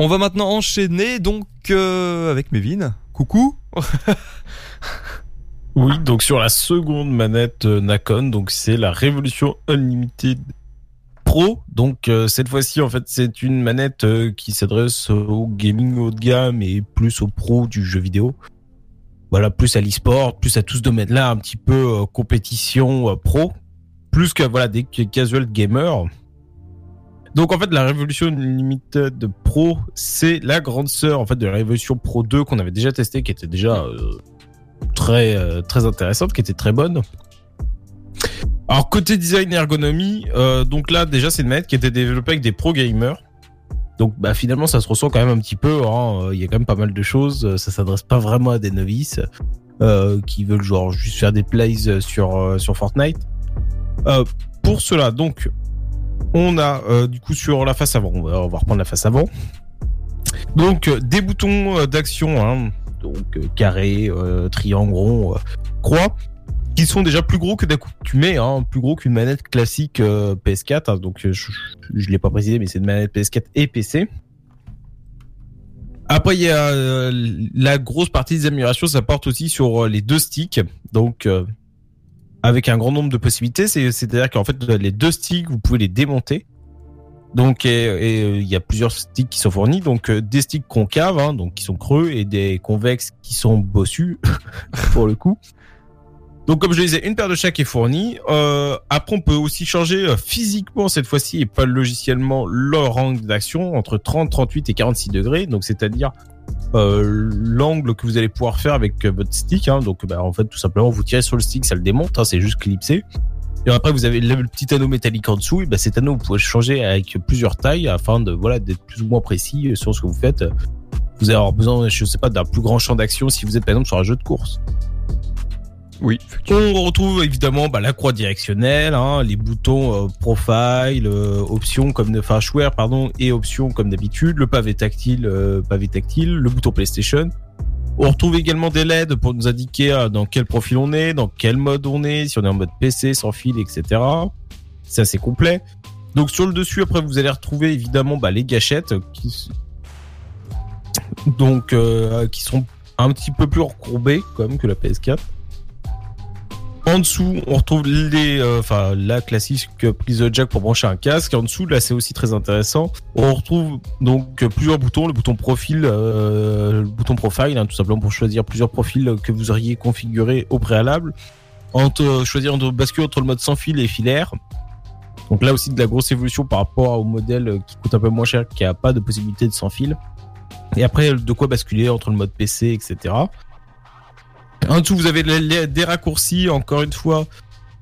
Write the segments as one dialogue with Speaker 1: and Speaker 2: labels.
Speaker 1: On va maintenant enchaîner donc euh, avec Mévin. Coucou.
Speaker 2: oui, donc sur la seconde manette euh, Nakon, donc c'est la Révolution Unlimited Pro. Donc euh, cette fois-ci, en fait, c'est une manette qui s'adresse au gaming haut de gamme et plus aux pros du jeu vidéo. Voilà, plus à l'e-sport, plus à tout ce domaine-là, un petit peu compétition pro, plus que voilà des casual gamers. Donc en fait, la Révolution Limited Pro, c'est la grande sœur en fait de la Révolution Pro 2 qu'on avait déjà testé, qui était déjà euh, très euh, très intéressante, qui était très bonne. Alors côté design et ergonomie, euh, donc là déjà c'est une manette qui était développée avec des pro gamers. Donc bah finalement ça se ressent quand même un petit peu. Hein. Il y a quand même pas mal de choses. Ça s'adresse pas vraiment à des novices qui veulent genre juste faire des plays sur sur Fortnite. pour cela donc on a euh, du coup sur la face avant, on va, reprendre la face avant. Donc euh, des boutons euh, d'action, hein. donc carré, triangle, rond, croix, qui sont déjà plus gros que d'accoutumé, hein, plus gros qu'une manette classique PS4. Hein. donc je, je, l'ai pas précisé, mais c'est une manette PS4 et PC. Après, il y a la grosse partie des améliorations, ça porte aussi sur les deux sticks. Donc, avec un grand nombre de possibilités. C'est-à-dire qu'en fait, les deux sticks, vous pouvez les démonter. Donc, euh, il y a plusieurs sticks qui sont fournis. Donc, euh, des sticks concaves, hein, donc qui sont creux, et des convexes qui sont bossus, pour le coup. Donc, comme je disais, une paire de chaque est fournie. Euh, après, on peut aussi changer physiquement cette fois-ci et pas logiciellement leur angle d'action entre 30, 38 et 46 degrés. Donc, c'est-à-dire euh, l'angle que vous allez pouvoir faire avec euh, votre stick. Hein. donc, bah, en fait, tout simplement, vous tirez sur le stick, ça le démonte. Hein, c'est juste clipsé. Et après, vous avez le petit anneau métallique en dessous. Et bah, cet anneau, vous pouvez changer avec plusieurs tailles afin de voilà d'être plus ou moins précis sur ce que vous faites. Vous allez avoir besoin, je sais pas, d'un plus grand champ d'action si vous êtes par exemple sur un jeu de course.
Speaker 1: Oui.
Speaker 2: On retrouve évidemment bah, la croix directionnelle, hein, les boutons euh, profile, euh, options comme enfin share pardon et options comme d'habitude, le pavé tactile, euh, pavé tactile, le bouton PlayStation. On retrouve également des LED pour nous indiquer dans quel profil on est, dans quel mode on est, si on est en mode PC, sans fil, etc. C'est assez complet. Donc sur le dessus, après vous allez retrouver évidemment bah, les gâchettes qui donc qui sont un petit peu plus recourbées comme que la PS4. En dessous, on retrouve les, euh, la classique prise de jack pour brancher un casque. En dessous, là, c'est aussi très intéressant. On retrouve donc plusieurs boutons, le bouton profil, euh, le bouton profile, hein, tout simplement pour choisir plusieurs profils que vous auriez configurés au préalable. Entre choisir entre basculer entre le mode sans fil et filaire. Donc là aussi de la grosse évolution par rapport au modèle qui coûte un peu moins cher, qui a pas de possibilité de sans fil. Et après, de quoi basculer entre le mode PC, etc. En dessous, vous avez des raccourcis, encore une fois,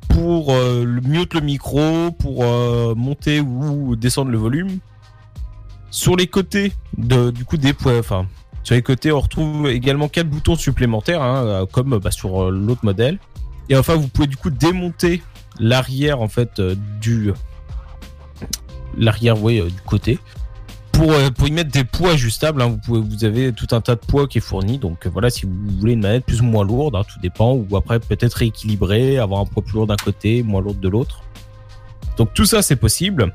Speaker 2: pour euh, mute le micro, pour euh, monter ou descendre le volume. Sur les côtés, du coup, des points, enfin, sur les côtés, on retrouve également quatre boutons supplémentaires, hein, euh, comme bah, sur l'autre modèle. Et enfin, vous pouvez du coup démonter l'arrière, en fait, du l'arrière, du côté pour, euh, pour y mettre des poids ajustables, hein, vous avez tout un tas de poids qui est fourni. Donc euh, voilà, si vous voulez une manette plus ou moins lourde, hein, tout dépend. Ou après peut-être rééquilibrer, avoir un poids plus lourd d'un côté, moins lourd de l'autre. Donc tout ça c'est possible.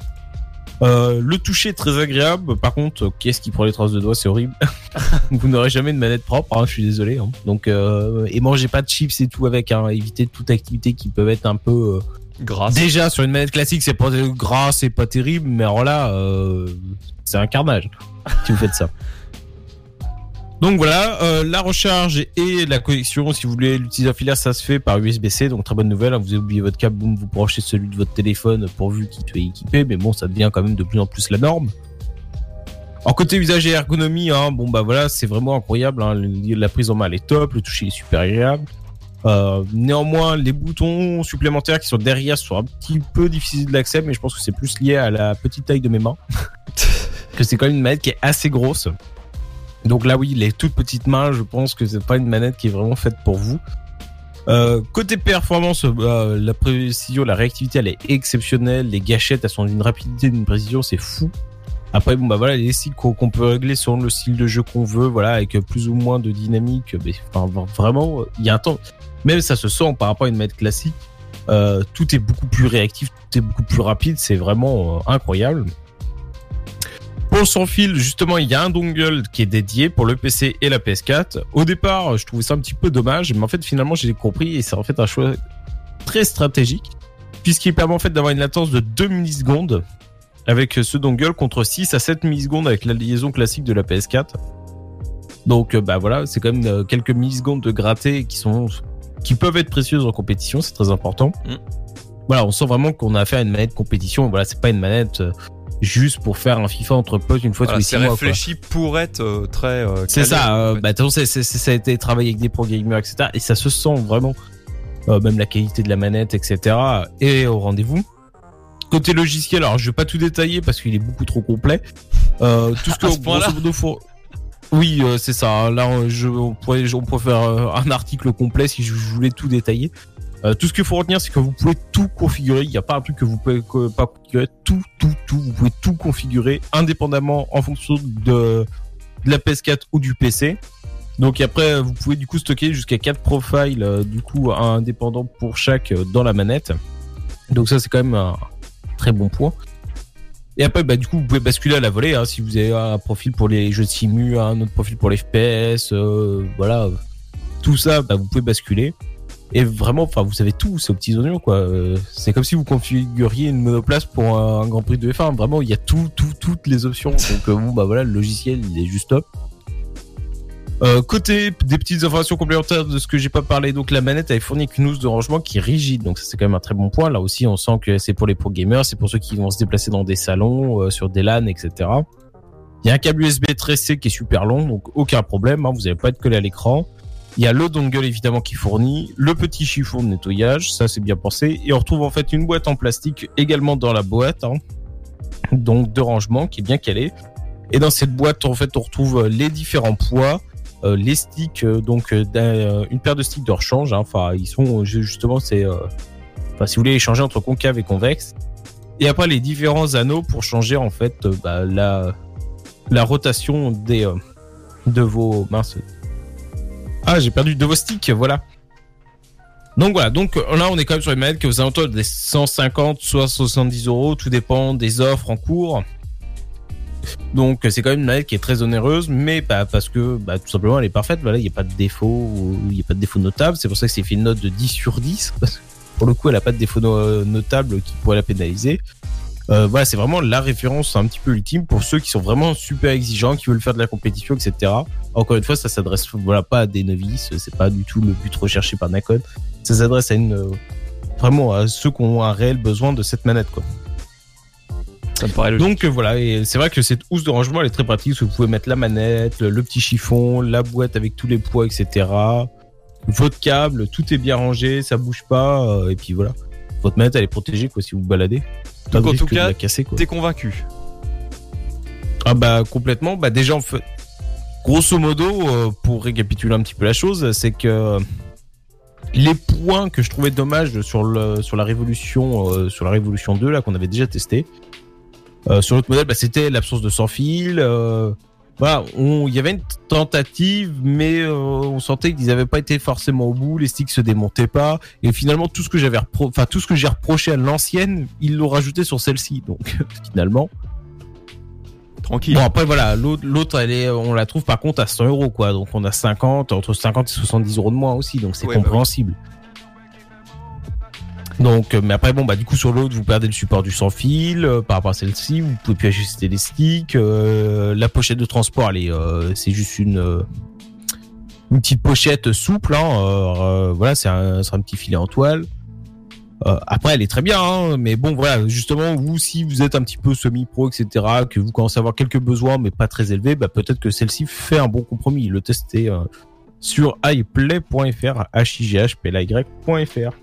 Speaker 2: Euh, le toucher est très agréable. Par contre, qu'est-ce qui prend les traces de doigts C'est horrible. vous n'aurez jamais de manette propre. Hein, je suis désolé. Hein. Donc euh, et mangez pas de chips et tout avec. Hein, évitez toute activité qui peut être un peu
Speaker 1: Grâce.
Speaker 2: Déjà sur une manette classique, c'est pas gras, c'est pas terrible, mais alors là, euh, c'est un carnage si vous faites ça. Donc voilà, euh, la recharge et la connexion, si vous voulez l'utiliser en filaire, ça se fait par USB-C, donc très bonne nouvelle. Hein. vous avez oublié votre câble, boum, vous branchez celui de votre téléphone pourvu qu'il soit équipé, mais bon, ça devient quand même de plus en plus la norme. En côté usage et ergonomie, hein, bon bah voilà, c'est vraiment incroyable. Hein. la prise en main elle est top, le toucher est super agréable. Euh, néanmoins, les boutons supplémentaires qui sont derrière sont un petit peu difficiles d'accès, mais je pense que c'est plus lié à la petite taille de mes mains. que c'est quand même une manette qui est assez grosse. Donc là, oui, les toutes petites mains, je pense que c'est pas une manette qui est vraiment faite pour vous. Euh, côté performance, euh, la précision, la réactivité, elle est exceptionnelle. Les gâchettes, elles sont d'une rapidité, d'une précision, c'est fou. Après, bon bah voilà, les styles qu'on peut régler selon le style de jeu qu'on veut, voilà, avec plus ou moins de dynamique. Mais enfin, vraiment, il y a un temps même ça se sent par rapport à une manette classique. Euh, tout est beaucoup plus réactif, tout est beaucoup plus rapide, c'est vraiment incroyable. Pour sans fil, justement, il y a un dongle qui est dédié pour le PC et la PS4. Au départ, je trouvais ça un petit peu dommage, mais en fait, finalement, j'ai compris et c'est en fait un choix très stratégique, puisqu'il permet en fait d'avoir une latence de 2 millisecondes avec ce dongle contre 6 à 7 millisecondes avec la liaison classique de la PS4. Donc, bah voilà, c'est quand même quelques millisecondes de gratter qui sont qui peuvent être précieuses en compétition, c'est très important. Mm. Voilà, on sent vraiment qu'on a affaire à une manette compétition. Voilà, c'est pas une manette euh, juste pour faire un FIFA entre potes une fois tous les six mois.
Speaker 1: C'est réfléchi pour être euh, très. Euh,
Speaker 2: c'est ça. bah, c'est, ça a été travaillé avec des pro gamers, etc. Et ça se sent vraiment. même la qualité de la manette, etc. Et au rendez-vous. Côté logiciel, alors je vais pas tout détailler parce qu'il est beaucoup trop complet. tout ce que grosso modo faut. Oui, c'est ça. Là, je, on pourrait, on pourrait faire un article complet si je voulais tout détailler. Euh, tout ce qu'il faut retenir, c'est que vous pouvez tout configurer. Il n'y a pas un truc que vous pouvez pas configurer. Tout, tout, tout. Vous pouvez tout configurer indépendamment en fonction de, la PS4 ou du PC. Donc après, vous pouvez du coup stocker jusqu'à 4 profiles, euh, du coup indépendants pour chaque euh, dans la manette. Donc ça, c'est quand même un très bon point. Et après, bah, du coup, vous pouvez basculer à la volée, hein, si vous avez un profil pour les jeux de simu, un autre profil pour les FPS, voilà. Tout ça, bah, vous pouvez basculer. Et vraiment, enfin, vous savez tout, c'est aux petits oignons, quoi. Euh, c'est comme si vous configuriez une monoplace pour un, Grand Prix de F1. Vraiment, il y a tout, tout, toutes les options. Donc, euh, bon, bah voilà, le logiciel, il est juste top. Euh, côté des petites informations complémentaires de ce que j'ai pas parlé, donc la manette elle avec une housse de rangement qui est rigide, donc ça c'est quand même un très bon point. Là aussi, on sent que c'est pour les pro gamers, c'est pour ceux qui vont se déplacer dans des salons, sur des LAN, etc. Il y a un câble USB 13C qui est super long, donc aucun problème, hein, vous n'allez pas être collé à l'écran. Il y a le dongle évidemment qui fournit, le petit chiffon de nettoyage, ça c'est bien pensé, et on retrouve en fait une boîte en plastique également dans la boîte, hein. donc de rangement qui est bien calé. Et dans cette boîte en fait on retrouve les différents poids, euh, les sticks, euh, donc euh, une paire de sticks de rechange, hein. enfin ils sont justement c'est, si vous voulez échanger entre concave et convexe. Et après les différents anneaux pour changer en fait bah, la la rotation des de vos minces ah, j'ai perdu de vos sticks, voilà. Donc voilà, donc là on est quand même sur les manettes que vous avez des 150, soit 70 euros, tout dépend des offres en cours. Donc c'est quand même une manette qui est très onéreuse, mais parce que bah, tout simplement elle est parfaite. Voilà, il n'y a pas de défaut, il n'y a pas de défaut notable. C'est pour ça que c'est fait une note de 10 sur 10. pour le coup, elle n'a pas de défaut notable qui pourrait la pénaliser. Euh, voilà, c'est vraiment la référence un petit peu ultime pour ceux qui sont vraiment super exigeants, qui veulent faire de la compétition, etc. Encore une fois, ça s'adresse voilà pas à des novices, c'est pas du tout le but recherché par Nacon. Ça s'adresse à une vraiment à ceux qui ont un réel besoin de cette manette, quoi. Ça me paraît Donc euh, voilà, et c'est vrai que cette housse de rangement elle est très pratique, parce que vous pouvez mettre la manette, le petit chiffon, la boîte avec tous les poids, etc. Votre câble, tout est bien rangé, ça bouge pas, euh, et puis voilà. Votre manette elle est protégée quoi si vous, vous baladez.
Speaker 1: Donc en tout cas, t'es convaincu
Speaker 2: Ah bah complètement. Bah déjà en fait, grosso modo, euh, pour récapituler un petit peu la chose, c'est que les points que je trouvais dommages sur le sur la révolution euh, sur la révolution 2 là qu'on avait déjà testé euh, sur l'autre modèle, bah, c'était l'absence de sans fil voilà, il y avait une tentative, mais euh, on sentait qu'ils n'avaient pas été forcément au bout, les sticks se démontaient pas, et finalement tout ce que j'avais enfin tout ce que j'ai reproché à l'ancienne, ils l'ont rajouté sur celle-ci, donc finalement.
Speaker 1: Tranquille.
Speaker 2: Bon après voilà, l'autre elle est, on la trouve par contre à 100 euros quoi, donc on a 50, entre 50 et 70 euros de moins aussi, donc c'est bah compréhensible. Donc, euh, mais après bon bah du coup sur l'autre vous perdez le support du sans fil euh, par rapport à celle-ci, vous pouvez plus ajuster les sticks. Euh, la pochette de transport, elle est, c'est juste une une petite pochette souple. Hein, voilà, c'est un, un, petit filet en toile. après, elle est très bien, hein, mais bon voilà, justement vous si vous êtes un petit peu semi-pro etc, que vous commencez à avoir quelques besoins mais pas très élevés, bah peut-être que celle-ci fait un bon compromis. Le tester sur iplay.fr, h i g h p l y.fr.